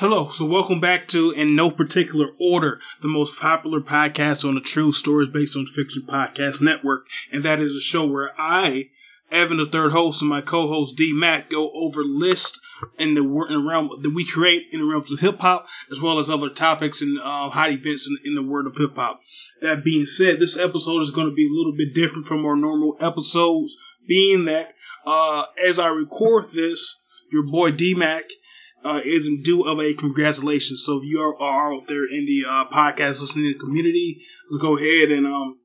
Hello, so welcome back to, in no particular order, the most popular podcast on the True Stories Based on Fiction Podcast Network, and that is a show where I, Evan, the third host, and my co-host D Mac go over lists in the, in the realm that we create in the realms of hip hop, as well as other topics and uh, hot events in, in the world of hip hop. That being said, this episode is going to be a little bit different from our normal episodes, being that uh, as I record this, your boy D Mac uh, is in due of a congratulations. So if you are, are out there in the uh, podcast listening community, go ahead and um,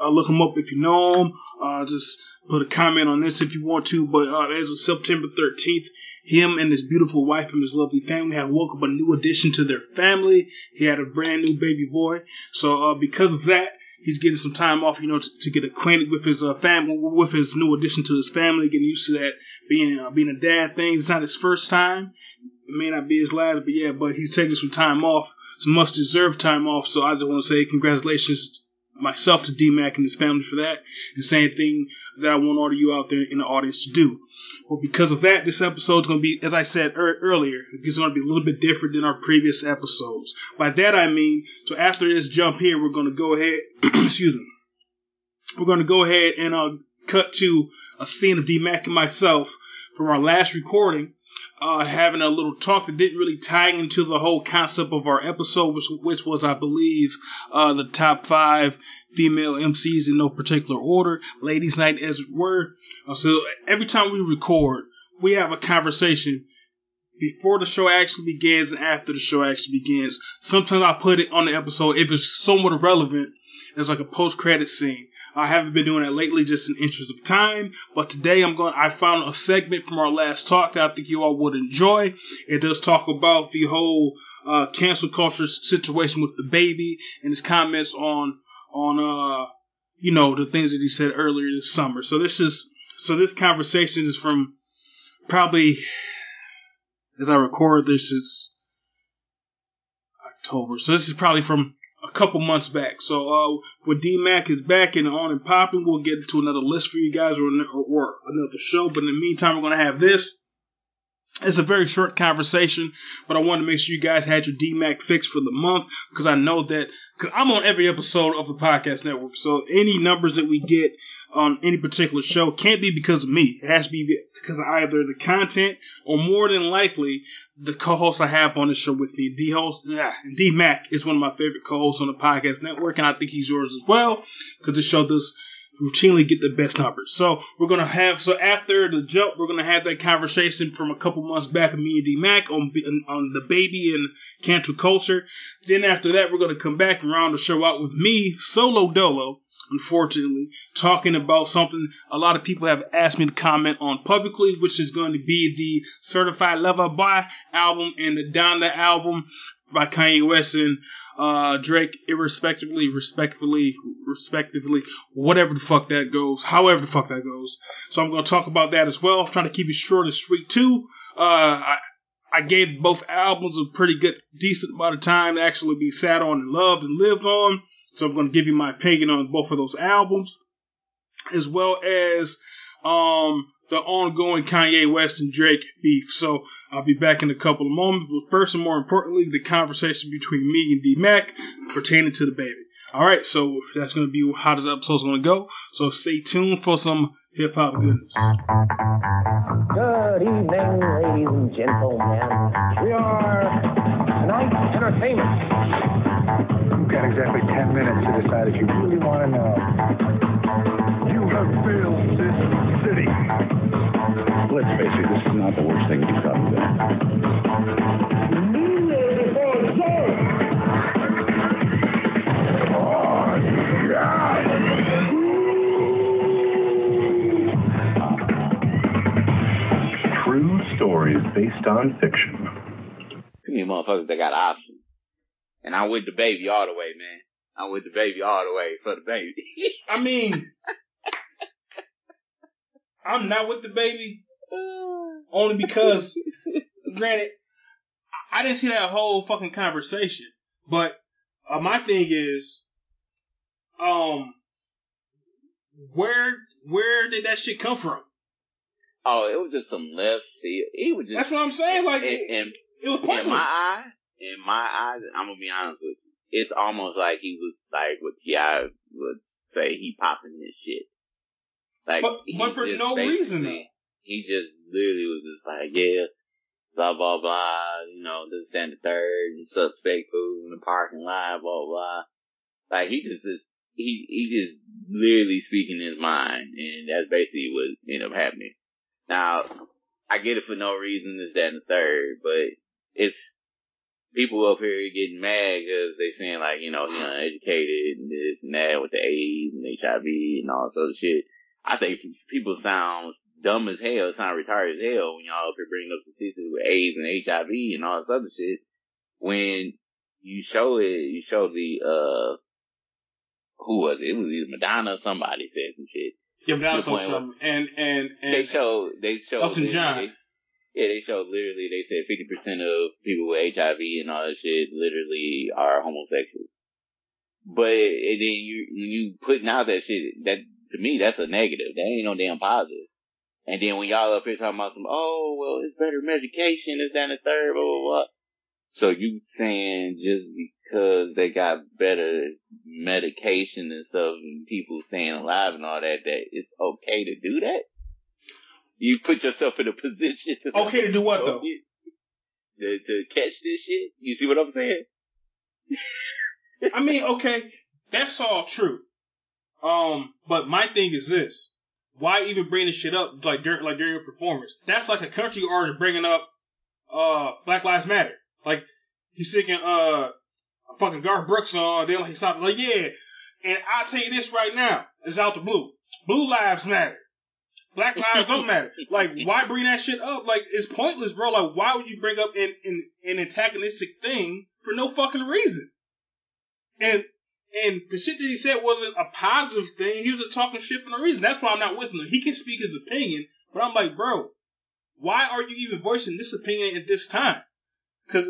uh, look him up if you know him. Uh, just put a comment on this if you want to. But uh, as of September 13th, him and his beautiful wife and his lovely family have welcomed a new addition to their family. He had a brand new baby boy. So uh, because of that, he's getting some time off, you know, to, to get acquainted with his uh, family, with his new addition to his family, getting used to that being uh, being a dad thing. It's not his first time, it may not be his last, but yeah, but he's taking some time off, some much deserved time off. So I just want to say congratulations myself to D Mac and his family for that. The same thing that I want all of you out there in the audience to do. Well, because of that, this episode is going to be, as I said er- earlier, it's going to be a little bit different than our previous episodes. By that I mean, so after this jump here, we're going to go ahead, excuse me, we're going to go ahead and uh, cut to a scene of D Mac and myself from our last recording uh, having a little talk that didn't really tie into the whole concept of our episode, which, which was, I believe, uh, the top five female MCs in no particular order, ladies' night as it were. Uh, so every time we record, we have a conversation before the show actually begins and after the show actually begins. Sometimes I put it on the episode if it's somewhat relevant as like a post credit scene. I haven't been doing that lately, just in interest of time. But today I'm going. I found a segment from our last talk that I think you all would enjoy. It does talk about the whole uh, cancel culture situation with DaBaby and his comments on on uh you know the things that he said earlier this summer. So this is so this conversation is from probably as I record this it's October. So this is probably from a couple months back. So uh, when D Mac is back and on and popping, we'll get into another list for you guys or, or another show. But in the meantime, we're gonna have this. It's a very short conversation, but I wanted to make sure you guys had your D Mac fix for the month because I know that because I'm on every episode of the podcast network. So any numbers that we get on any particular show can't be because of me. It has to be because of either the content or more than likely the co-host I have on the show with me. D host, yeah, D Mac is one of my favorite co-hosts on the podcast network, and I think he's yours as well because this show does routinely get the best numbers. So we're gonna have so after the jump, we're gonna have that conversation from a couple months back of me and D Mac on on DaBaby and cancel culture. Then after that, we're gonna come back and round the show out with me solo dolo unfortunately, talking about something a lot of people have asked me to comment on publicly, which is going to be the Certified Lover Boy album and the Donda album by Kanye West and uh, Drake, irrespectively, respectively, respectively, whatever the fuck that goes, however the fuck that goes. So I'm going to talk about that as well. I'm trying to keep it short and sweet too. Uh, I, I gave both albums a pretty good, decent amount of time to actually be sat on and loved and lived on. So I'm going to give you my opinion on both of those albums, as well as um, the ongoing Kanye West and Drake beef. So I'll be back in a couple of moments. But first and more importantly, the conversation between me and D Mac pertaining to DaBaby. All right, so that's going to be how this episode's going to go. So stay tuned for some hip hop goodness. Good evening, ladies and gentlemen. We are tonight's entertainment. You've got exactly 10 minutes to decide if you really want to know. I'm with DaBaby all the way, man. I'm with DaBaby all the way for DaBaby. I mean, I'm not with DaBaby only because, granted, I didn't see that whole fucking conversation. But uh, my thing is, um, where where did that shit come from? Oh, it was just some left. He, he was just. That's what I'm saying. Like, and, and It was in my pointless. eye, in my eyes, I'm gonna be honest with you. It's almost like he was like what Ti would say he popping his shit. Like, But- but for no reason, He just literally was just like, yeah, blah blah blah. You know, this that, and the third, and suspect food in the parking lot, blah blah. Like he just, just he he just literally speaking his mind, and that's basically what ended up happening. Now, I get it for no reason, this, that, and the third, but it's people up here getting mad because they saying like, you know, he uneducated and this and that with the AIDS and HIV and all this other shit. I think people sound dumb as hell, sound retarded as hell when y'all up here bringing up statistics with AIDS and HIV and all this other shit. When you show it, you show the, uh, who was it? It was either Madonna or somebody said some shit. Yeah, but The point something. And and They and show, they show. Elton John. They, yeah, they showed literally, they said 50% of people with HIV and all that shit literally are homosexual. But, and then you, when you putting out that shit, that, to me, that's a negative. That ain't no damn positive. And then when y'all up here talking about some, oh, well, it's better medication, it's down the third, blah, blah, blah. So you saying just because they got better medication and stuff and people staying alive and all that, that it's okay to do that? You put yourself in a position. okay to do what though? To, to catch this shit? You see what I'm saying? I mean, okay, that's all true. Um, but my thing is this: why even bring this shit up like during like during your performance? That's like a country artist bringing up uh Black Lives Matter. Like he's singing uh a fucking Garth Brooks song, then like he stopped like yeah. And I'll tell you this right now: it's out the blue. Blue lives matter. Black lives don't matter. Like, why bring that shit up? Like, it's pointless, bro. Like, why would you bring up an, an, an antagonistic thing for no fucking reason? And and the shit that he said wasn't a positive thing. He was just talking shit for no reason. That's why I'm not with him. He can speak his opinion, but I'm like, bro, why are you even voicing this opinion at this time? Because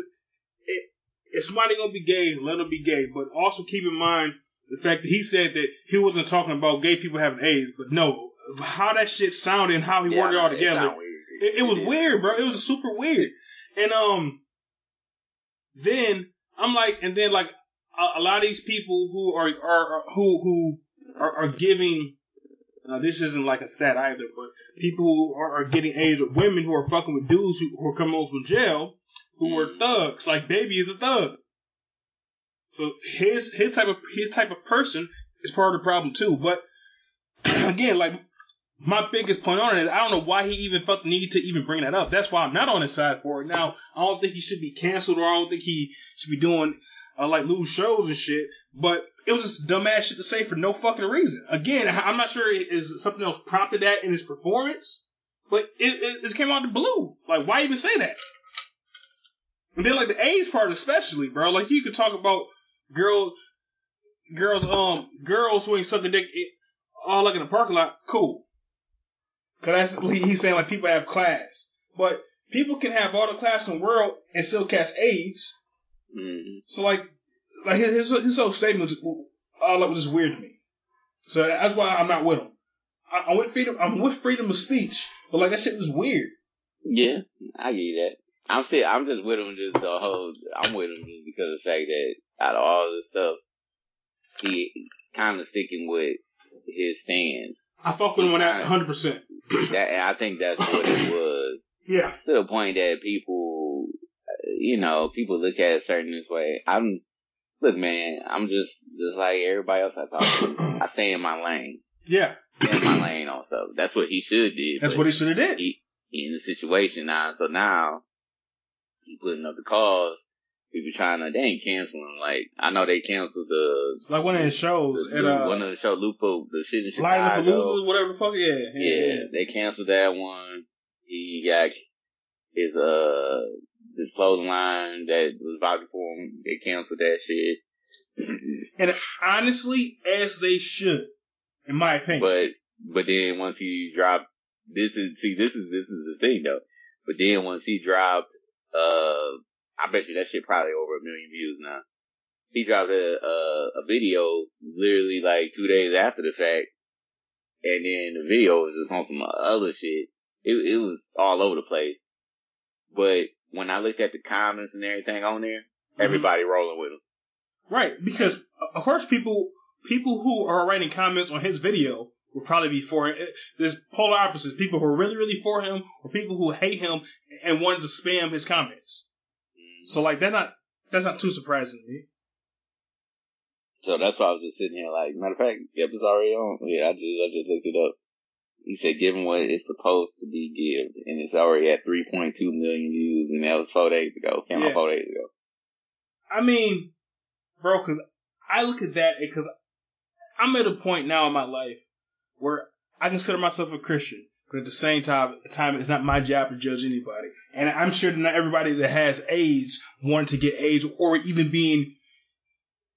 it, if somebody gonna be gay, let them be gay. But also keep in mind the fact that he said that he wasn't talking about gay people having AIDS, but no, how that shit sounded and how he worded it all together. It, it was weird, bro. It was super weird. And um, then I'm like, and then like a, a lot of these people who are are, who who are, are giving. This isn't like a set either, but people who are, are getting AIDS with women who are fucking with dudes who, who are coming home from jail who are thugs. Like baby is a thug. So his his type of his type of person is part of the problem too. But again, like my biggest point on it is I don't know why he even felt the need to even bring that up. That's why I'm not on his side for it. Now I don't think he should be canceled or I don't think he should be doing uh, like lose shows and shit. But it was just dumbass shit to say for no fucking reason. Again, I'm not sure is something else prompted that in his performance, but it, it, it came out of the blue. Like why even say that? And then like the AIDS part especially, bro. Like you could talk about girls, girls, um, girls who ain't sucking dick, eh, all like in the parking lot. Cool. Cause that's he's saying like people have class, but people can have all the class in the world and still catch AIDS. Mhm. So like, like his his, his whole statement was all that was just weird to me. So that's why I'm not with him. I, I'm with freedom. I'm with freedom of speech, but like that shit was weird. Yeah, I get that. I'm still, I'm just with him just the whole, I'm with him just because of the fact that out of all this stuff, he kind of sticking with his stance. I fuck with him on that 100. percent That, I think that's what it was. Yeah. To the point that people, you know, people look at it certain this way. I'm, look man, I'm just, just like everybody else I talk to. I stay in my lane. Yeah. Stay in my lane on stuff. That's what he should do. That's what he should have did. he, he in the situation now. So now he putting up the calls. People trying to they ain't canceling. Like I know they canceled the, Like one of his shows the at uh, one of the show Lupo the shit in Chicago. Palooza, whatever the fuck. Yeah. Yeah, they canceled that one. He got his uh his clothing line that was vouching for him. They canceled that shit. And honestly, as they should, in my opinion. But but then once he dropped this is see this is this is the thing though. But then once he dropped uh I bet you that shit probably over a million views now. He dropped a a, a video literally like two days after the fact, and then the video was just on some other shit. It it was all over the place. But when I looked at the comments and everything on there, everybody rolling with him. Right, because uh, of course people people who are writing comments on his video will probably be for him. There's polar opposites: people who are really really for him, or people who hate him and wanted to spam his comments. So like that's not that's not too surprising to me. So that's why I was just sitting here like, matter of fact, yep, it's already on. Yeah, I just I just looked it up. He said, given what it's supposed to be given, and it's already at 3.2 million views, and that was four days ago. Came Yeah. out four days ago. I mean, bro, because I look at that because I'm at a point now in my life where I consider myself a Christian, but at the same time, time it's not my job to judge anybody. And I'm sure that not everybody that has AIDS wanted to get AIDS or even being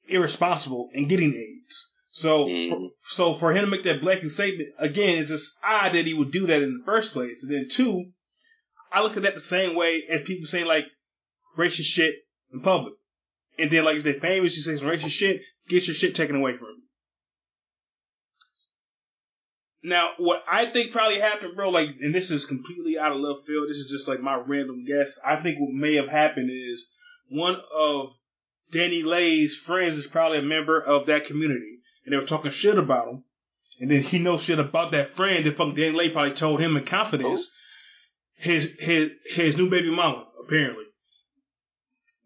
irresponsible and getting AIDS. So, Mhm. for, so for him to make that blanket statement again, it's just odd that he would do that in the first place. And then two, I look at that the same way as people saying like racist shit in public. And then, like, if they're famous, you say some racist shit, get your shit taken away from you. Now, what I think probably happened, bro, like, and this is completely out of left field. This is just like my random guess. I think what may have happened is one of DaniLeigh's friends is probably a member of that community, and they were talking shit about him. And then he knows shit about that friend. And fucking DaniLeigh probably told him in confidence his his his new baby mama. Apparently,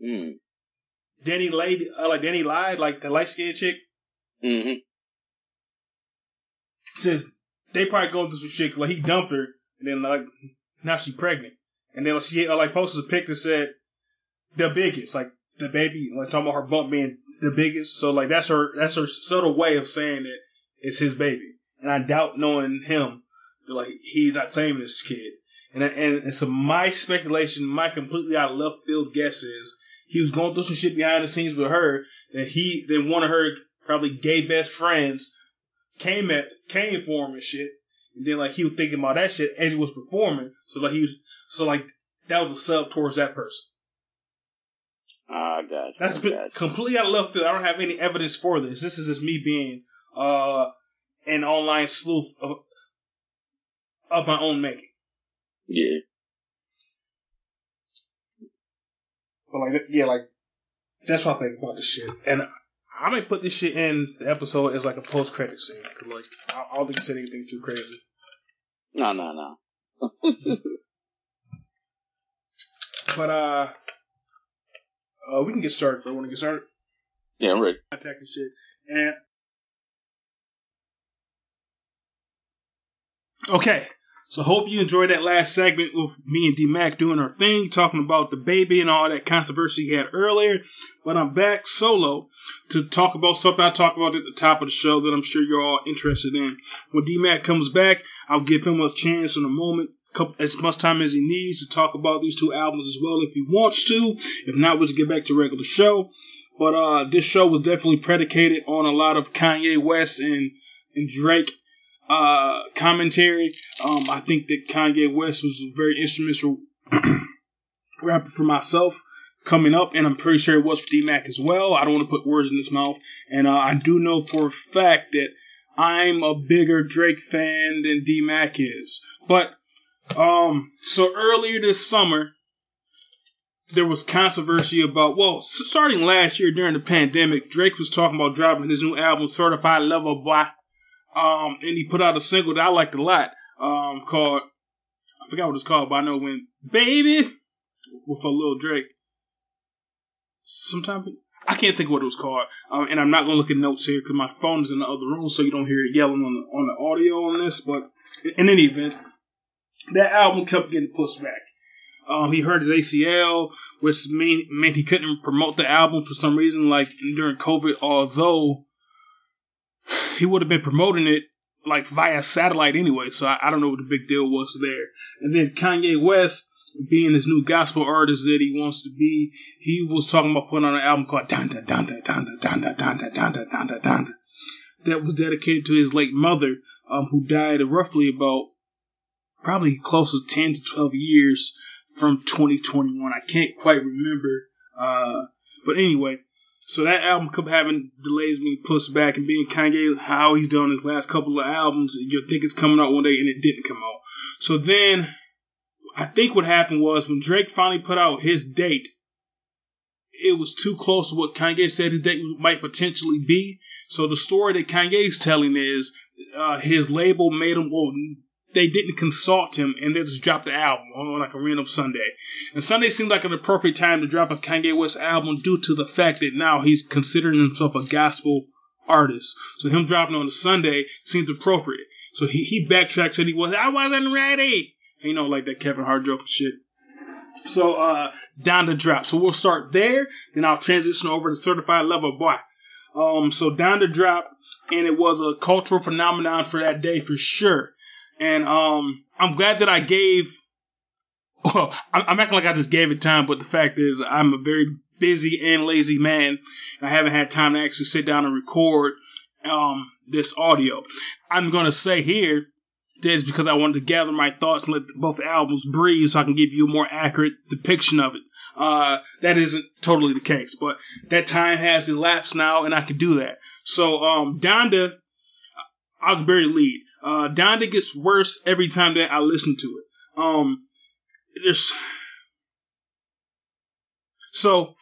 Mm. DaniLeigh, uh, like DaniLeigh, like the light skinned chick. hmm says they probably going through some shit. Like he dumped her, and then like now she pregnant, and then she uh, like posted a pic that said the biggest, like the baby, like talking about her bump being the biggest. So like that's her that's her subtle way of saying that it's his baby. And I doubt knowing him, like he's not claiming this kid. And and, and so my speculation, my completely out of left field guess is he was going through some shit behind the scenes with her that he then one of her probably gay best friends came at came for him and shit. And then like he was thinking about that shit as he was performing. So like he was so like that was a sub towards that person. Ah, I got you. That's I a bit- got completely out of left field. I don't have any evidence for this. This is just me being uh an online sleuth of of my own making. Yeah. But like yeah, like that's what I think about this shit. And I may put this shit in the episode as like a post credit scene. Cause like I I don't think said anything too crazy. No, no, no. But uh, uh we can get started. Bro. Want to get started? Yeah, I'm ready. Attack and shit. And okay, so hope you enjoyed that last segment with me and D Mac doing our thing, talking about DaBaby and all that controversy he had earlier. But I'm back solo to talk about something I talked about at the top of the show that I'm sure you're all interested in. When D Mac comes back, I'll give him a chance in a moment. As much time as he needs to talk about these two albums as well, if he wants to. If not, we'll just get back to regular show. But uh, this show was definitely predicated on a lot of Kanye West and and Drake uh, commentary. Um, I think that Kanye West was a very instrumental rapper for myself coming up, and I'm pretty sure it was for D Mac as well. I don't want to put words in his mouth, and uh, I do know for a fact that I'm a bigger Drake fan than D Mac is. But um, so earlier this summer, there was controversy about well, starting last year during the pandemic, Drake was talking about dropping his new album, Certified Lover Boy. Um, and he put out a single that I liked a lot, um, called I forgot what it's called, but I know when Baby with a little Drake. Sometime I can't think what it was called, um, and I'm not gonna look at notes here because my phone is in the other room, so you don't hear it yelling on the on the audio on this. But in any event, that album kept getting pushed back. Um, he hurt his ACL, which mean, meant he couldn't promote the album for some reason, like during COVID. Although he would have been promoting it like via satellite anyway, so I, I don't know what the big deal was there. And then Kanye West, being this new gospel artist that he wants to be, he was talking about putting on an album called Donda Donda Donda Donda Donda Donda Donda Donda that was dedicated to his late mother, um, who died roughly about probably close to ten to twelve years from 2021. I can't quite remember, uh, but anyway. So that album having delays being pushed back and being Kanye how he's done his last couple of albums. You think it's coming out one day and it didn't come out. So then I think what happened was when Drake finally put out his date, it was too close to what Kanye said his date might potentially be. So the story that Kanye's telling is uh, his label made him, well, they didn't consult him and they just dropped the album on like a random Sunday. And Sunday seemed like an appropriate time to drop a Kanye West album due to the fact that now he's considering himself a gospel artist. So him dropping on a Sunday seemed appropriate. So he, he backtracks and he was, I wasn't ready. You know, like that Kevin Hart joke and shit. So, uh, Donda drop. So we'll start there, then I'll transition over to certified lover boy. Um, so Donda drop, and it was a cultural phenomenon for that day for sure. And, um, I'm glad that I gave, well, I'm, acting like I just gave it time, but the fact is I'm a very busy and lazy man. I haven't had time to actually sit down and record, um, this audio. I'm going to say here, this because I wanted to gather my thoughts and let both albums breathe so I can give you a more accurate depiction of it. Uh, that isn't totally the case, but that time has elapsed now and I can do that. So, um, Donda, I was very lead. Uh, Donda gets worse every time that I listen to it. Um, there's, so,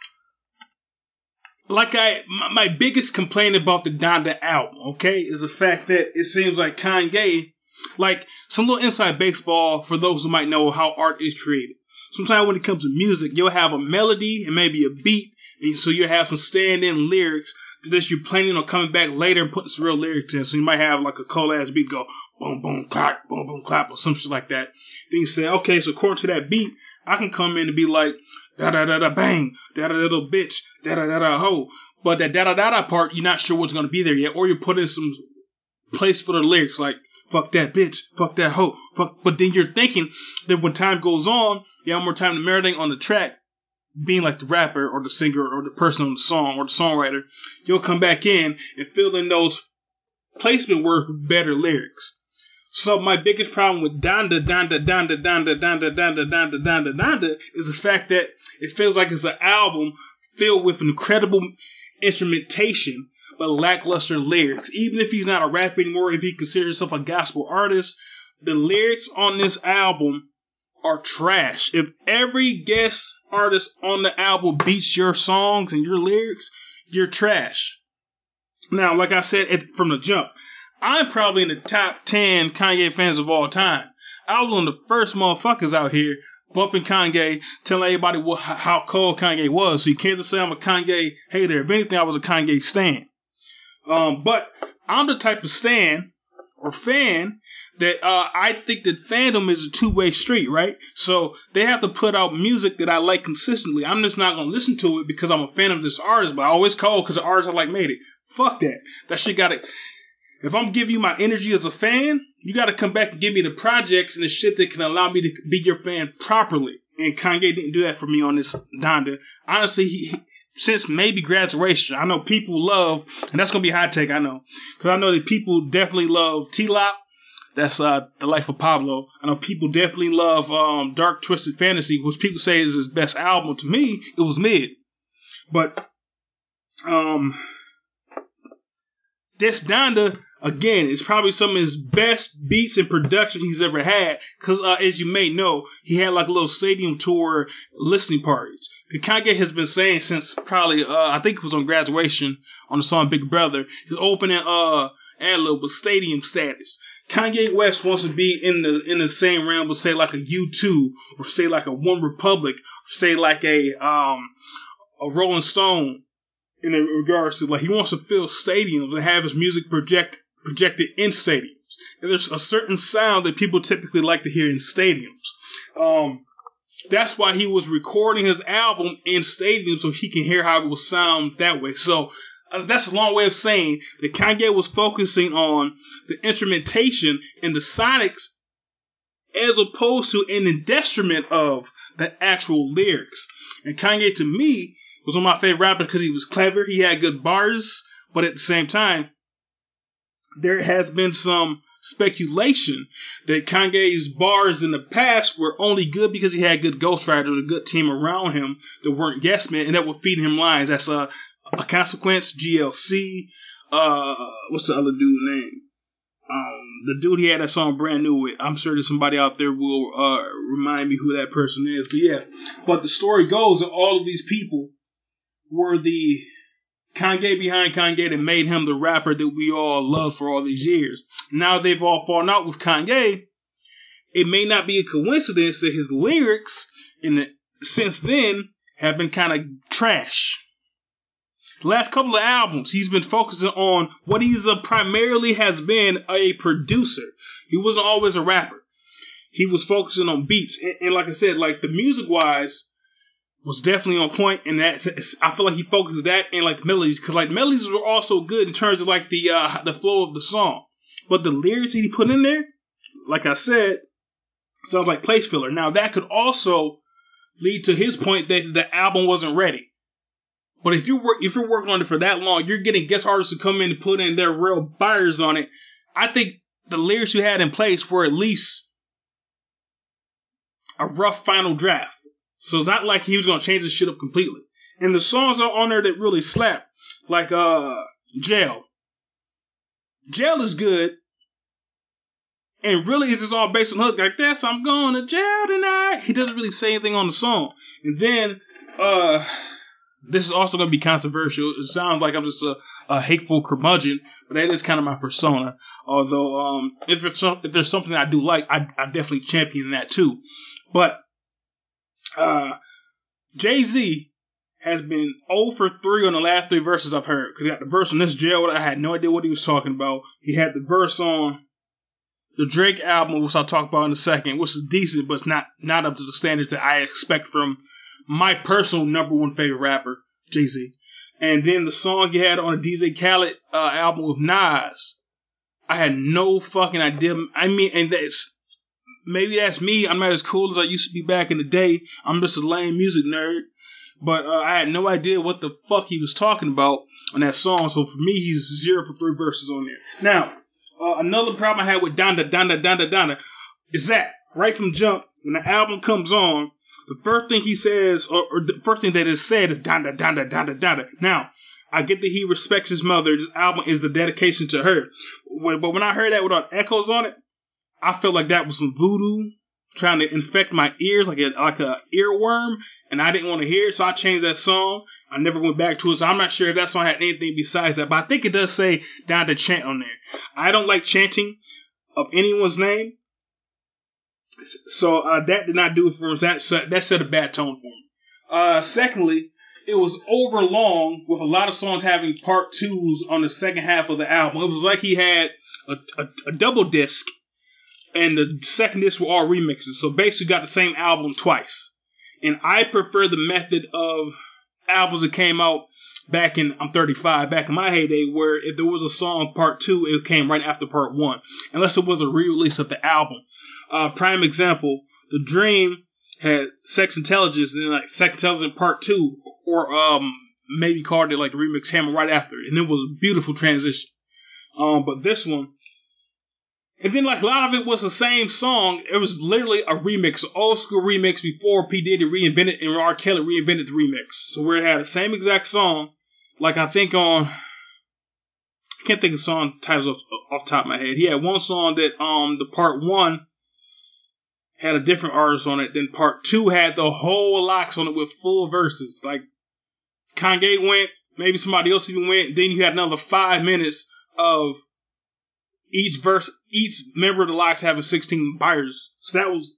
like I, my, my biggest complaint about the Donda album, okay, is the fact that it seems like Kanye like some little inside baseball for those who might know how art is created. Sometimes when it comes to music, you'll have a melody and maybe a beat, and so you'll have some stand-in lyrics that you're planning on coming back later and putting some real lyrics in. So you might have like a cold ass beat go boom boom clap boom boom clap or some shit like that. Then you say, okay, so according to that beat, I can come in and be like da da da da bang da da da bitch da da da da ho. But that da da da da part, you're not sure what's gonna be there yet, or you're putting some place for the lyrics like fuck that bitch, fuck that hoe, fuck. But then you're thinking that when time goes on, you have more time to marinate on the track, being like the rapper or the singer or the person on the song or the songwriter. You'll come back in and fill in those placement work with better lyrics. So my biggest problem with Donda, Donda, Donda, Donda, Donda, Donda, Donda, Donda, Donda is the fact that it feels like it's an album filled with incredible instrumentation but lackluster lyrics. Even if he's not a rapper anymore, if he considers himself a gospel artist, the lyrics on this album are trash. If every guest artist on the album beats your songs and your lyrics, you're trash. Now, like I said from the jump, I'm probably in the top 10 Kanye fans of all time. I was one of the first motherfuckers out here bumping Kanye, telling everybody what, how cold Kanye was. So you can't just say I'm a Kanye hater. If anything, I was a Kanye stan. Um, but I'm the type of stan or fan that uh, I think that fandom is a two way street, right? So they have to put out music that I like consistently. I'm just not gonna listen to it because I'm a fan of this artist, but I always call because the artist I like made it. Fuck that. That shit got to If I'm giving you my energy as a fan, you got to come back and give me the projects and the shit that can allow me to be your fan properly. And Kanye didn't do that for me on this Donda. Honestly, he, since maybe graduation. I know people love, and that's gonna be high take. I know, because I know that people definitely love TLOP. That's uh, the life of Pablo. I know people definitely love um, Dark Twisted Fantasy, which people say is his best album. To me, it was mid, but um, this Donda again is probably some of his best beats and production he's ever had. Because uh, as you may know, he had like a little stadium tour listening parties. Kanye has been saying since probably uh, I think it was on graduation on the song Big Brother. He's opening uh ad lib stadium status. Kanye West wants to be in the in the same realm with say like a U2 or say like a One Republic, or say like a um a Rolling Stone in regards to like he wants to fill stadiums and have his music project projected in stadiums. And there's a certain sound that people typically like to hear in stadiums. Um, that's why he was recording his album in stadiums so he can hear how it will sound that way. So Uh, that's a long way of saying that Kanye was focusing on the instrumentation and the sonics as opposed to in the detriment of the actual lyrics. And Kanye, to me, was one of my favorite rappers because he was clever, he had good bars, but at the same time, there has been some speculation that Kanye's bars in the past were only good because he had good ghostwriters, a good team around him that weren't yes men and that were feeding him lines. That's a, a Consequence, GLC, uh, what's the other dude name? Um, the dude he had that song brand new with. I'm sure there's somebody out there will uh, remind me who that person is. But yeah, but the story goes that all of these people were the Kanye behind Kanye that made him the rapper that we all love for all these years. Now they've all fallen out with Kanye. It may not be a coincidence that his lyrics in the, since then have been kind of trash. Last couple of albums, he's been focusing on what he's a, primarily has been a producer. He wasn't always a rapper. He was focusing on beats, and, and like I said, like the music wise was definitely on point, and that I feel like he focused that and like melodies, because like melodies were also good in terms of like the uh, the flow of the song, but the lyrics that he put in there, like I said, sounds like place filler. Now that could also lead to his point that the album wasn't ready. But if you work, if you're working on it for that long, you're getting guest artists to come in and put in their real buyers on it. I think the lyrics you had in place were at least a rough final draft. So it's not like he was gonna change the shit up completely. And the songs are on there that really slap, like uh Jail. Jail is good. And really it's just all based on hook like that's I'm going to jail tonight. He doesn't really say anything on the song. And then uh this is also going to be controversial. It sounds like I'm just a, a hateful curmudgeon, but that is kind of my persona. Although, um, if there's some, if there's something I do like, I, I definitely champion that too. But uh, Jay Z has been 0 for 3 on the last three verses I've heard. Because he got the verse on this jail, I had no idea what he was talking about. He had the verse on the Drake album, which I'll talk about in a second, which is decent, but it's not not up to the standards that I expect from my personal number one favorite rapper, Jay Z. And then the song he had on a DJ Khaled uh, album with Nas, I had no fucking idea. I mean, and that's maybe that's me. I'm not as cool as I used to be back in the day. I'm just a lame music nerd. But uh, I had no idea what the fuck he was talking about on that song. So for me, he's zero for three verses on there. Now, uh, another problem I had with Donda, Donda, Donda, Donda is that right from jump, when the album comes on, the first thing he says, or, or the first thing that is said is Donda, Donda, Donda, Donda. Now, I get that he respects his mother. This album is a dedication to her. But when I heard that without echoes on it, I felt like that was some voodoo trying to infect my ears like a like a earworm, and I didn't want to hear it, so I changed that song. I never went back to it, so I'm not sure if that song had anything besides that, but I think it does say down to chant on there. I don't like chanting of anyone's name, so uh, that did not do it for us. That set, that set a bad tone for me. Uh, secondly, it was over long with a lot of songs having part twos on the second half of the album. It was like he had a, a, a double disc, and the second disc were all remixes. So basically, got the same album twice. And I prefer the method of albums that came out back in I'm 35, back in my heyday, where if there was a song part two, it came right after part one, unless it was a re-release of the album. Uh, prime example, The Dream had Sex Intelligent and then like Sex Intelligent Part Two, or um maybe called it like the remix Hammer right after, and it was a beautiful transition. Um, but this one, and then like a lot of it was the same song. It was literally a remix, old school remix before P Diddy reinvented and R Kelly reinvented the remix. So where it had the same exact song, like I think on. I can't think of song titles off, off top of my head. He had one song that um the part one had a different artist on it. Then part two had the whole LOX on it with full verses. Like Kanye went, maybe somebody else even went. Then you had another five minutes of each verse, each member of the LOX having 16 buyers. So that was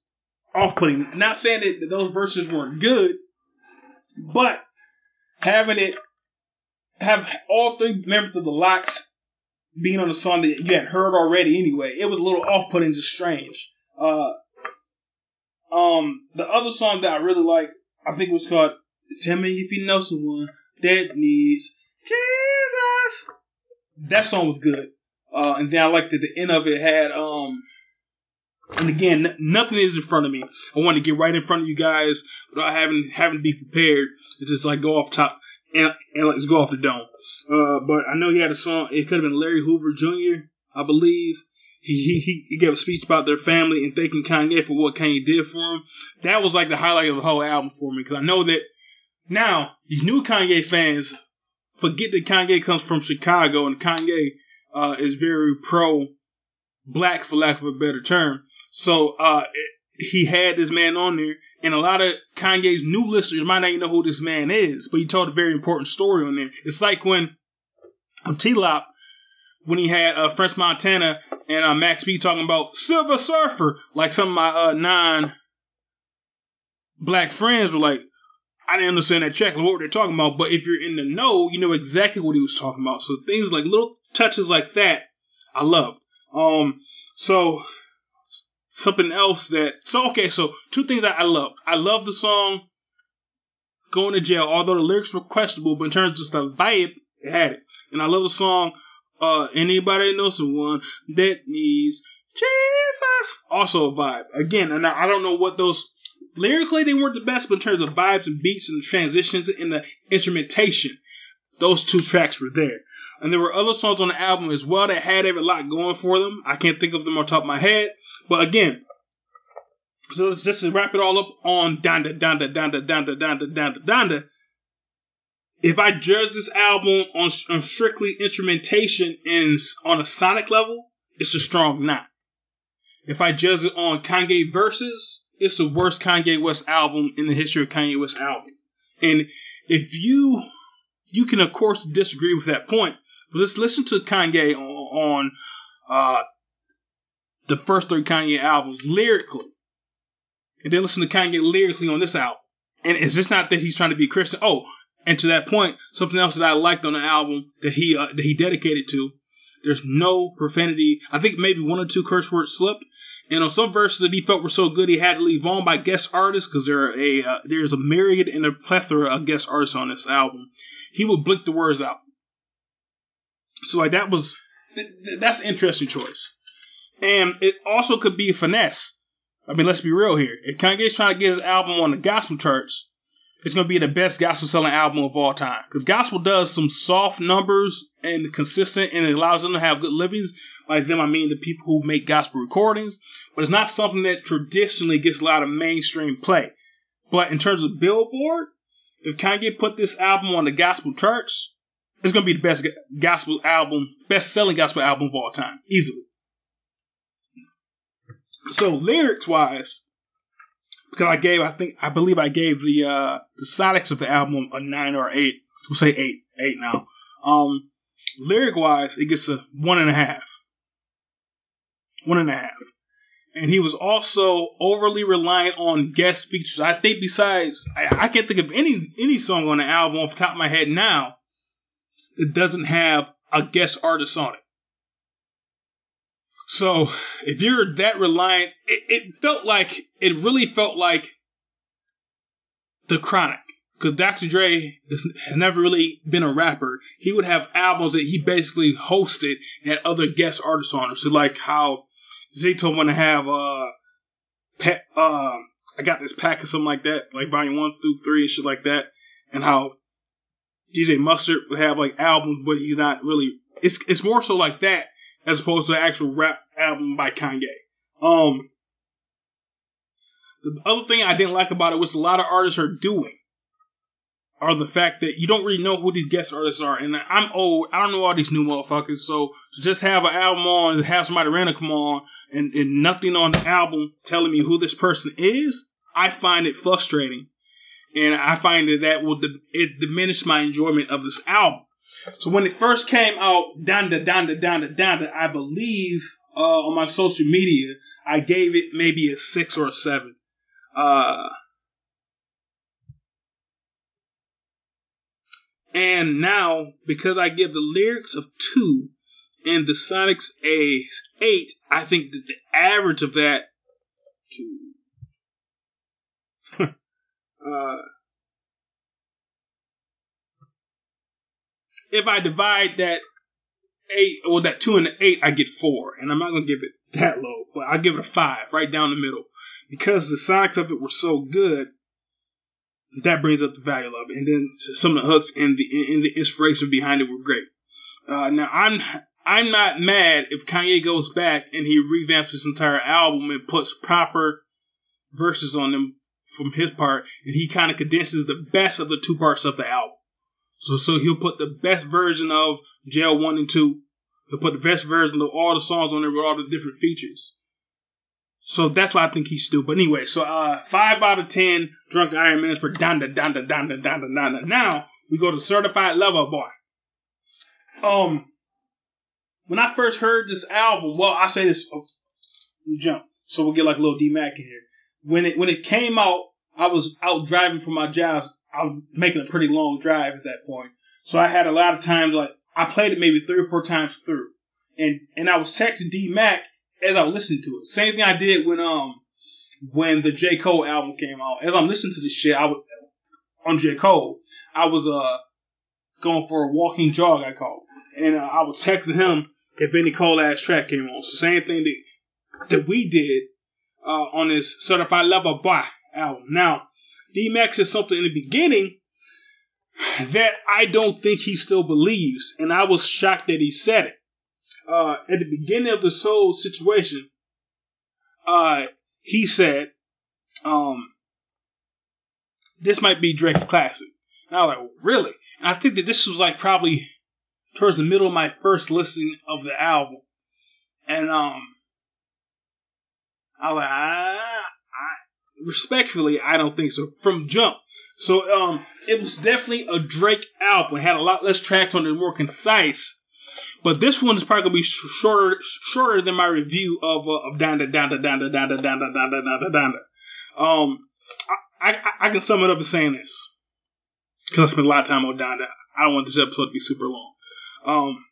off putting. Not saying that, those verses weren't good, but having it, have all three members of the LOX being on a song that you had heard already anyway, it was a little off putting, just strange. Uh, um, the other song that I really like, I think it was called "Tell Me If You Know Someone That Needs Jesus." That song was good. Uh, and then I liked that the end of it had um. And again, n- nothing is in front of me. I want to get right in front of you guys without having having to be prepared. It's just like go off top and, and like go off the dome. Uh, but I know he had a song. It could have been Larry Hoover Jr. I believe. He, he, he gave a speech about their family and thanking Kanye for what Kanye did for him. That was like the highlight of the whole album for me because I know that now these new Kanye fans forget that Kanye comes from Chicago and Kanye uh, is very pro black, for lack of a better term. So uh, he had this man on there, and a lot of Kanye's new listeners might not even know who this man is, but he told a very important story on there. It's like when TLOP, when he had uh, French Montana and uh, Max B talking about Silver Surfer, like some of my uh, non black friends were like, I didn't understand that check, what they're talking about. But if you're in the know, you know exactly what he was talking about. So things like little touches like that, I love. Um, so something else that so okay, so two things I, I love. I love the song "Going to Jail," although the lyrics were questionable, but in terms of just the vibe, it had it. And I love the song uh, "Anybody Know Someone That Needs Jesus." Also a vibe again, and I, don't know what those lyrically they weren't the best, but in terms of vibes and beats and transitions and the instrumentation, those two tracks were there. And there were other songs on the album as well that had every lot going for them. I can't think of them on top of my head. But again, so let's just wrap it all up on Donda, Donda, Donda, Donda, Donda, Donda, Donda. If I judge this album on, on strictly instrumentation and on a sonic level, it's a strong nine. If I judge it on Kanye verses, it's the worst Kanye West album in the history of Kanye West album. And if you you can of course disagree with that point, but just listen to Kanye on, on uh, the first three Kanye albums lyrically, and then listen to Kanye lyrically on this album. And it's just not that he's trying to be Christian. Oh, and to that point, something else that I liked on the album that he uh, that he dedicated to. There's no profanity. I think maybe one or two curse words slipped. And on some verses that he felt were so good, he had to leave on by guest artists because there are a uh, there's a myriad and a plethora of guest artists on this album. He would blink the words out. So like that was that's an interesting choice, and it also could be finesse. I mean, let's be real here. If Kanye's trying to get his album on the gospel charts, it's going to be the best gospel selling album of all time. Because gospel does some soft numbers and consistent, and it allows them to have good livings. By them, I mean the people who make gospel recordings. But it's not something that traditionally gets a lot of mainstream play. But in terms of Billboard, if Kanye put this album on the gospel charts, it's gonna be the best gospel album, best selling gospel album of all time, easily. So lyrics wise, because I gave, I think, I believe I gave the uh the sonics of the album a nine or eight. We'll say eight, eight now. Um, lyric wise, it gets a one and a half, one and a half. And he was also overly reliant on guest features. I think besides, I, I can't think of any any song on the album off the top of my head now that doesn't have a guest artist on it. So if you're that reliant, it, it felt like it really felt like the Chronic because Dr. Dre has never really been a rapper. He would have albums that he basically hosted and had other guest artists on. So like how Zato want to have uh, pet, uh, I got this pack or something like that, like volume one through three and shit like that, and how DJ Mustard would have like albums, but he's not really. It's it's more so like that as opposed to actual rap album by Kanye. Um, the other thing I didn't like about it was a lot of artists are doing are the fact that you don't really know who these guest artists are. And I'm old. I don't know all these new motherfuckers. So just have an album on, and have somebody random come on, and, and nothing on the album telling me who this person is, I find it frustrating and I find that that will it diminish my enjoyment of this album. So when it first came out, Donda, Donda, Donda, Donda, I believe uh, on my social media, I gave it maybe a six or a seven. Uh, and now, because I give the lyrics of two and the Sonics a eight, I think that the average of that two uh, if I divide that eight or that two and the eight, I get four, and I'm not gonna give it that low, but I give it a five, right down the middle, because the sonics of it were so good. That brings up the value of it, and then some of the hooks and the and the inspiration behind it were great. Uh, now I'm I'm not mad if Kanye goes back and he revamps his entire album and puts proper verses on them from his part, and he kind of condenses the best of the two parts of the album. So, so he'll put the best version of Jail One and Two, He'll put the best version of all the songs on there with all the different features. So that's why I think he's stupid. Anyway, so uh, five out of ten drunk Iron Mans for Donda Donda Donda Donda Donda. Now we go to Certified Lover Boy. Um, when I first heard this album, well, I say this. Oh, jump. So we'll get like a little D Mac in here. When it when it came out, I was out driving for my job. I was making a pretty long drive at that point, so I had a lot of times like I played it maybe three or four times through, and and I was texting D Mac as I listened to it. Same thing I did when um when the J Cole album came out. As I'm listening to this shit, I was on J Cole. I was uh going for a walking jog, I call and uh, I was texting him if any Cole ass track came on. So same thing that that we did uh, on this Certified Lover Boy album. Now, D Max is something in the beginning that I don't think he still believes, and I was shocked that he said it uh, at the beginning of the soul situation, uh, he said, um, this might be Drake's classic. And I was like, really? I think that this was like probably towards the middle of my first listening of the album. And, um, I was like, I, respectfully, I don't think so. From jump. So, um, it was definitely a Drake album. It had a lot less tracks on it, more concise. But this one is probably gonna be shorter, shorter than my review of uh, of Donda Donda Donda Donda Donda Donda Donda Donda. Um, I, I, I can sum it up as saying this because I spent a lot of time on Donda. I don't want this episode to be super long. Um,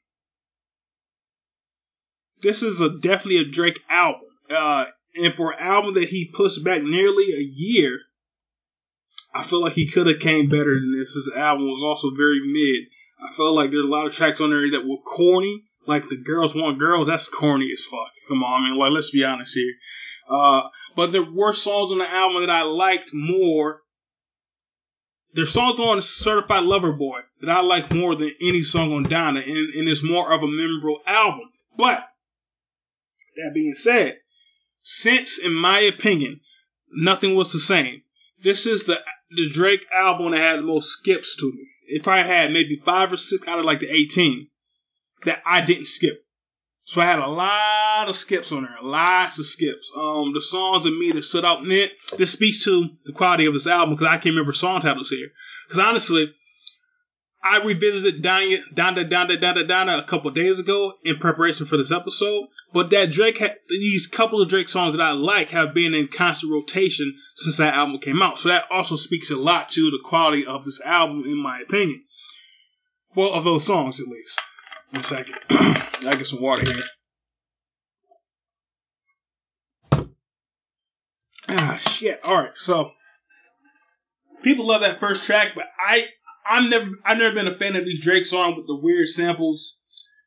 this is a definitely a Drake album. Uh, and for an album that he pushed back nearly a year, I feel like he could have came better than this. His album was also very mid. I felt like there's a lot of tracks on there that were corny. Like the girls want girls, that's corny as fuck. Come on, I mean, like let's be honest here. Uh, but there were songs on the album that I liked more. There's songs on Certified Lover Boy that I like more than any song on Donda, and, and it's more of a memorable album. But that being said, since in my opinion, nothing was the same. This is the the Drake album that had the most skips to me it probably had maybe five or six out of like the 18 that I didn't skip. So I had a lot of skips on there, lots of skips. Um, the songs of me that stood out, and it, this speaks to the quality of this album because I can't remember song titles here. Because honestly, I revisited Donda, Donda, Donda, Donda, Donda a couple days ago in preparation for this episode. But that Drake, ha- these couple of Drake songs that I like have been in constant rotation since that album came out. So that also speaks a lot to the quality of this album, in my opinion. Well, of those songs at least. One second. I get some water here. Ah, shit. All right. So people love that first track, but I I'm never I've never been a fan of these Drake songs with the weird samples.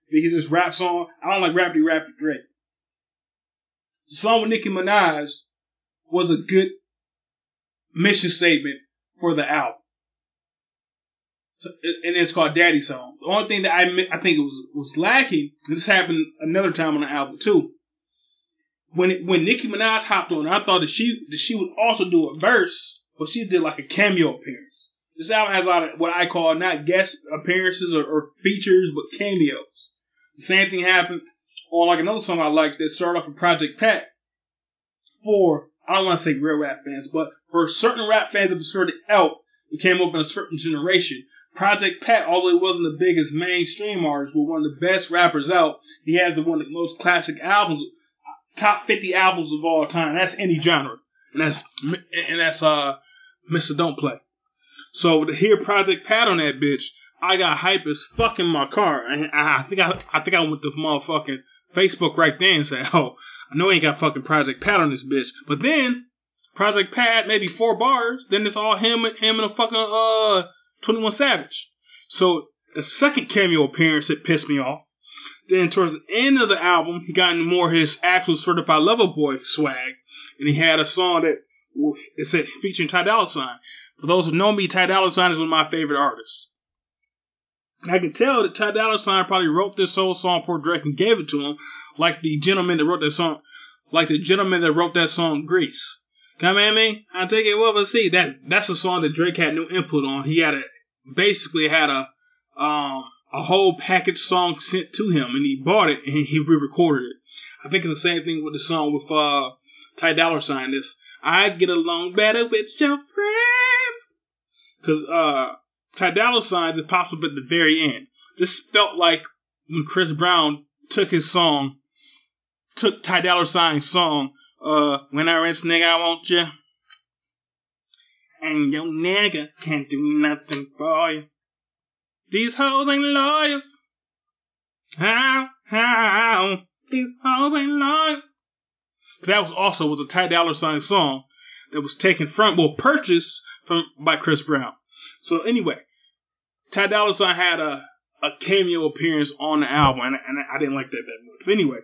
He's just rap song. I don't like rappy rappy Drake. The song with Nicki Minaj was a good mission statement for the album. So, and it's called Daddy Song. The only thing that I I think it was was lacking. This happened another time on the album too. When it, when Nicki Minaj hopped on, I thought that she that she would also do a verse, but she did like a cameo appearance. This album has a lot of what I call not guest appearances or, or features, but cameos. The same thing happened on like another song I like that started off with Project Pat. For I don't want to say real rap fans, but for certain rap fans a certain elk, it came up in a certain generation. Project Pat, although he wasn't the biggest mainstream artist, but one of the best rappers out, he has one of the most classic albums, top 50 albums of all time. That's any genre. And that's, and that's, uh, Mista Don't Play. So to hear Project Pat on that bitch, I got hype as fuck in my car. And I, think I, I think I went to motherfucking Facebook right then and said, "Oh, I know I ain't got fucking Project Pat on this bitch." But then Project Pat, maybe four bars, then it's all him, him and a fucking uh Twenty One Savage. So the second cameo appearance it pissed me off. Then towards the end of the album, he got into more his actual certified lover boy swag, and he had a song that it said featuring Ty Dolla Sign. For those who know me, Ty Dolla Sign is one of my favorite artists. And I can tell that Ty Dolla Sign probably wrote this whole song for Drake and gave it to him, like the gentleman that wrote that song, like the gentleman that wrote that song Grease. Come at me, I take it over. See that that's a song that Drake had no input on. He had a basically had a um a whole package song sent to him, and he bought it and he re-recorded it. I think it's the same thing with the song with uh, Ty Dolla Sign. This I get along better with your friend because uh, Ty Dolla Sign is pops up at the very end. This felt like when Chris Brown took his song, took Ty Dolla Sign's song, uh, "When I Rest Nigga I Want You," and your nigga can't do nothing for you. These hoes ain't lawyers. How, how, these hoes ain't lawyers. That was also was a Ty Dolla Sign song that was taken from, well, purchased from by Chris Brown. So anyway, Ty Dolla Sign had a, a cameo appearance on the album, and, and I didn't like that that much. But anyway,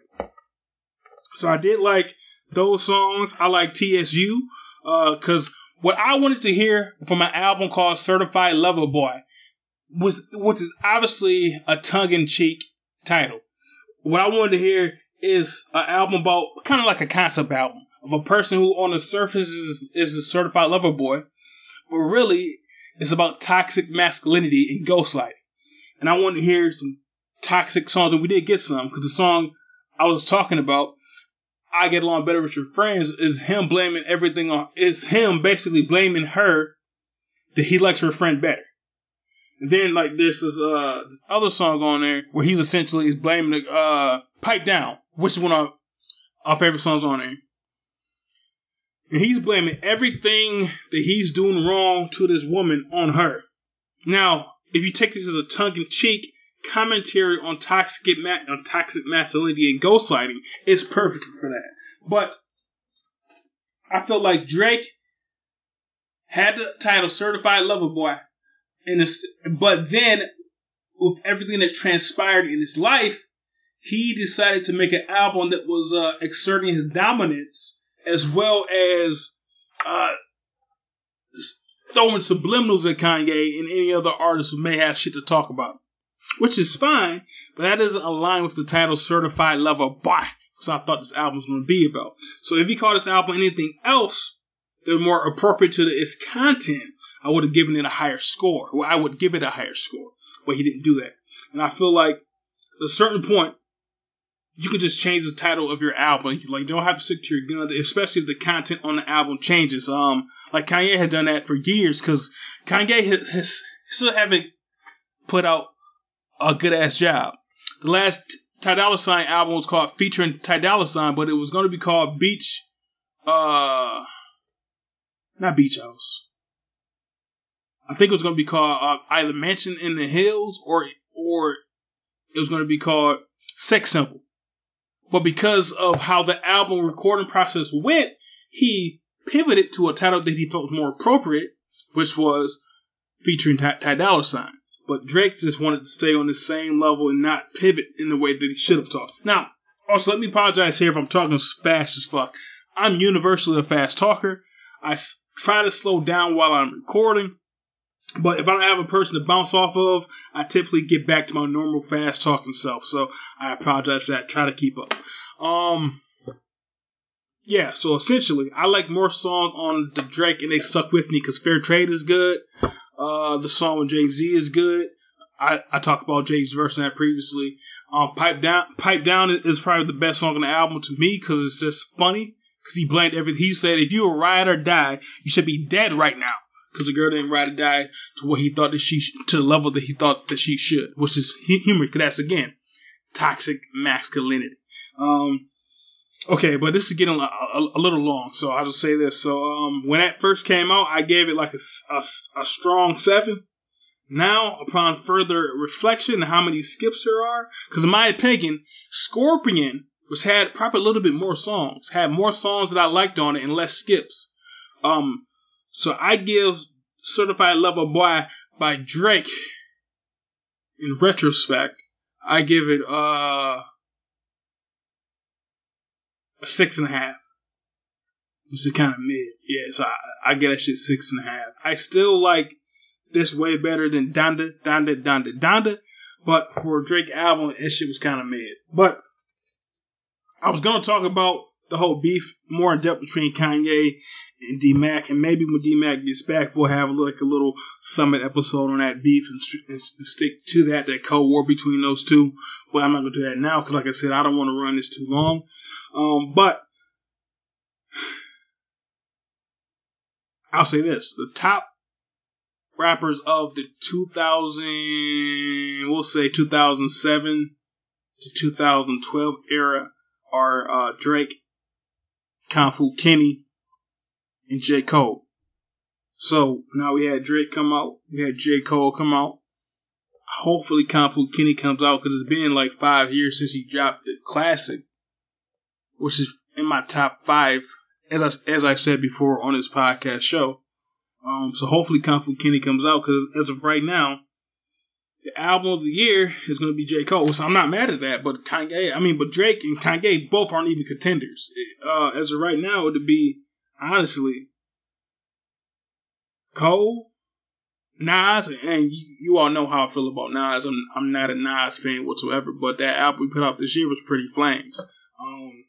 so I did like those songs. I like TSU because uh, what I wanted to hear from an album called Certified Lover Boy was, which is obviously a tongue in cheek title. What I wanted to hear is an album about kind of like a concept album of a person who on the surface is, is a certified lover boy, but really it's about toxic masculinity and ghostlighting. And I wanted to hear some toxic songs, and we did get some because the song I was talking about, I get along better with your friends, is him blaming everything on, is him basically blaming her that he likes her friend better. And then like this uh this other song on there where he's essentially blaming the uh pipe down, which is one of our favorite songs on there. And he's blaming everything that he's doing wrong to this woman on her. Now, if you take this as a tongue in cheek commentary on toxic on toxic masculinity and ghostlighting, it's perfect for that. But I feel like Drake had the title Certified Lover Boy and but then with everything that transpired in his life, he decided to make an album that was uh, exerting his dominance as well as uh, throwing subliminals at Kanye and any other artists who may have shit to talk about, which is fine, but that doesn't align with the title "Certified Lover Boy." So I thought this album was going to be about. So if you call this album anything else, they're more appropriate to its content I would have given it a higher score. Well, I would give it a higher score. But he didn't do that. And I feel like at a certain point, you can just change the title of your album. Like you don't have to stick to your gun, especially if the content on the album changes. Um, like Kanye has done that for years because Kanye has, has still haven't put out a good ass job. The last Ty Dolla Sign album was called featuring Ty Dolla Sign, but it was going to be called Beach, uh, not Beach House. I think it was going to be called uh, either Mansion in the Hills or or it was going to be called Sex Symbol. But because of how the album recording process went, he pivoted to a title that he was more appropriate, which was featuring Ty, Ty Dolla Sign. But Drake just wanted to stay on the same level and not pivot in the way that he should have talked. Now, also let me apologize here if I'm talking fast as fuck. I'm universally a fast talker. I try to slow down while I'm recording but if I don't have a person to bounce off of, I typically get back to my normal fast talking self. So I apologize for that. Try to keep up. Um, yeah. So essentially, I like more song on the Drake and they suck with me because Fair Trade is good. Uh, the song with Jay Z is good. I, I talked about Jay's verse in that previously. Um, Pipe Down, Pipe Down is probably the best song on the album to me because it's just funny. Because he blamed everything. He said, if you were ride or die, you should be dead right now because the girl didn't ride or die to what he thought that she to the level that he thought that she should, which is humor. Because that's again toxic masculinity. Um, okay, but this is getting a, a, a, little long, so I'll just say this. So um, when that first came out, I gave it like a, a, a strong seven. Now, upon further reflection, how many skips there are, because in my opinion, Scorpion was had probably a little bit more songs, had more songs that I liked on it and less skips. Um, so I give Certified Lover Boy by Drake. In retrospect, I give it uh a six and a half. This is kind of mid. Yeah, so I, I get that shit six and a half. I still like this way better than Donda, Donda, Donda, Donda. But for Drake album, this shit was kind of mid. But I was gonna talk about the whole beef more in depth between Kanye and D Mac, and maybe when D Mac gets back, we'll have like a little summit episode on that beef and, and stick to that that cold war between those two. But I'm not gonna do that now because, like I said, I don't want to run this too long. Um, but I'll say this: the top rappers of the 2000, we'll say 2007 to 2012 era are uh, Drake, Kung Fu Kenny, and J. Cole. So now we had Drake come out, we had J. Cole come out. Hopefully, Kung Fu Kenny comes out because it's been like five years since he dropped the classic, which is in my top five, as I, as I said before on this podcast show. Um, so hopefully, Kung Fu Kenny comes out because as of right now, the album of the year is going to be J. Cole. So I'm not mad at that. But Kanye, I mean, but Drake and Kanye both aren't even contenders. Uh, as of right now, it would be honestly Cole, Nas, and you, you, all know how I feel about Nas. I'm, I'm not a Nas fan whatsoever, but that album we put out this year was pretty flames. Um,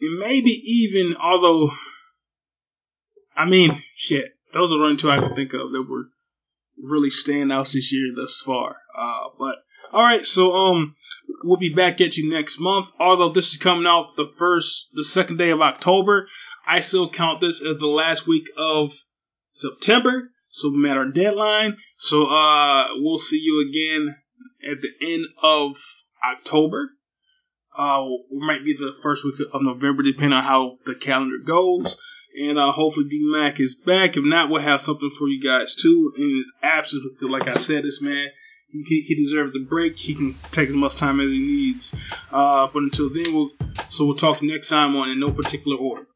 and maybe even, although, I mean, shit, those are the only two I can think of that were really standouts this year thus far. Uh, but all right, so um, we'll be back at you next month. Although this is coming out the first, the second day of October, I still count this as the last week of September. So we met our deadline. So uh, we'll see you again at the end of October. Uh, it might be the first week of November, depending on how the calendar goes. And uh, hopefully D Mac is back. If not, we'll have something for you guys too in his absence. Because, like I said, this man he, he deserves the break. He can take as much time as he needs. Uh, but until then, we'll so we'll talk next time on in no particular order.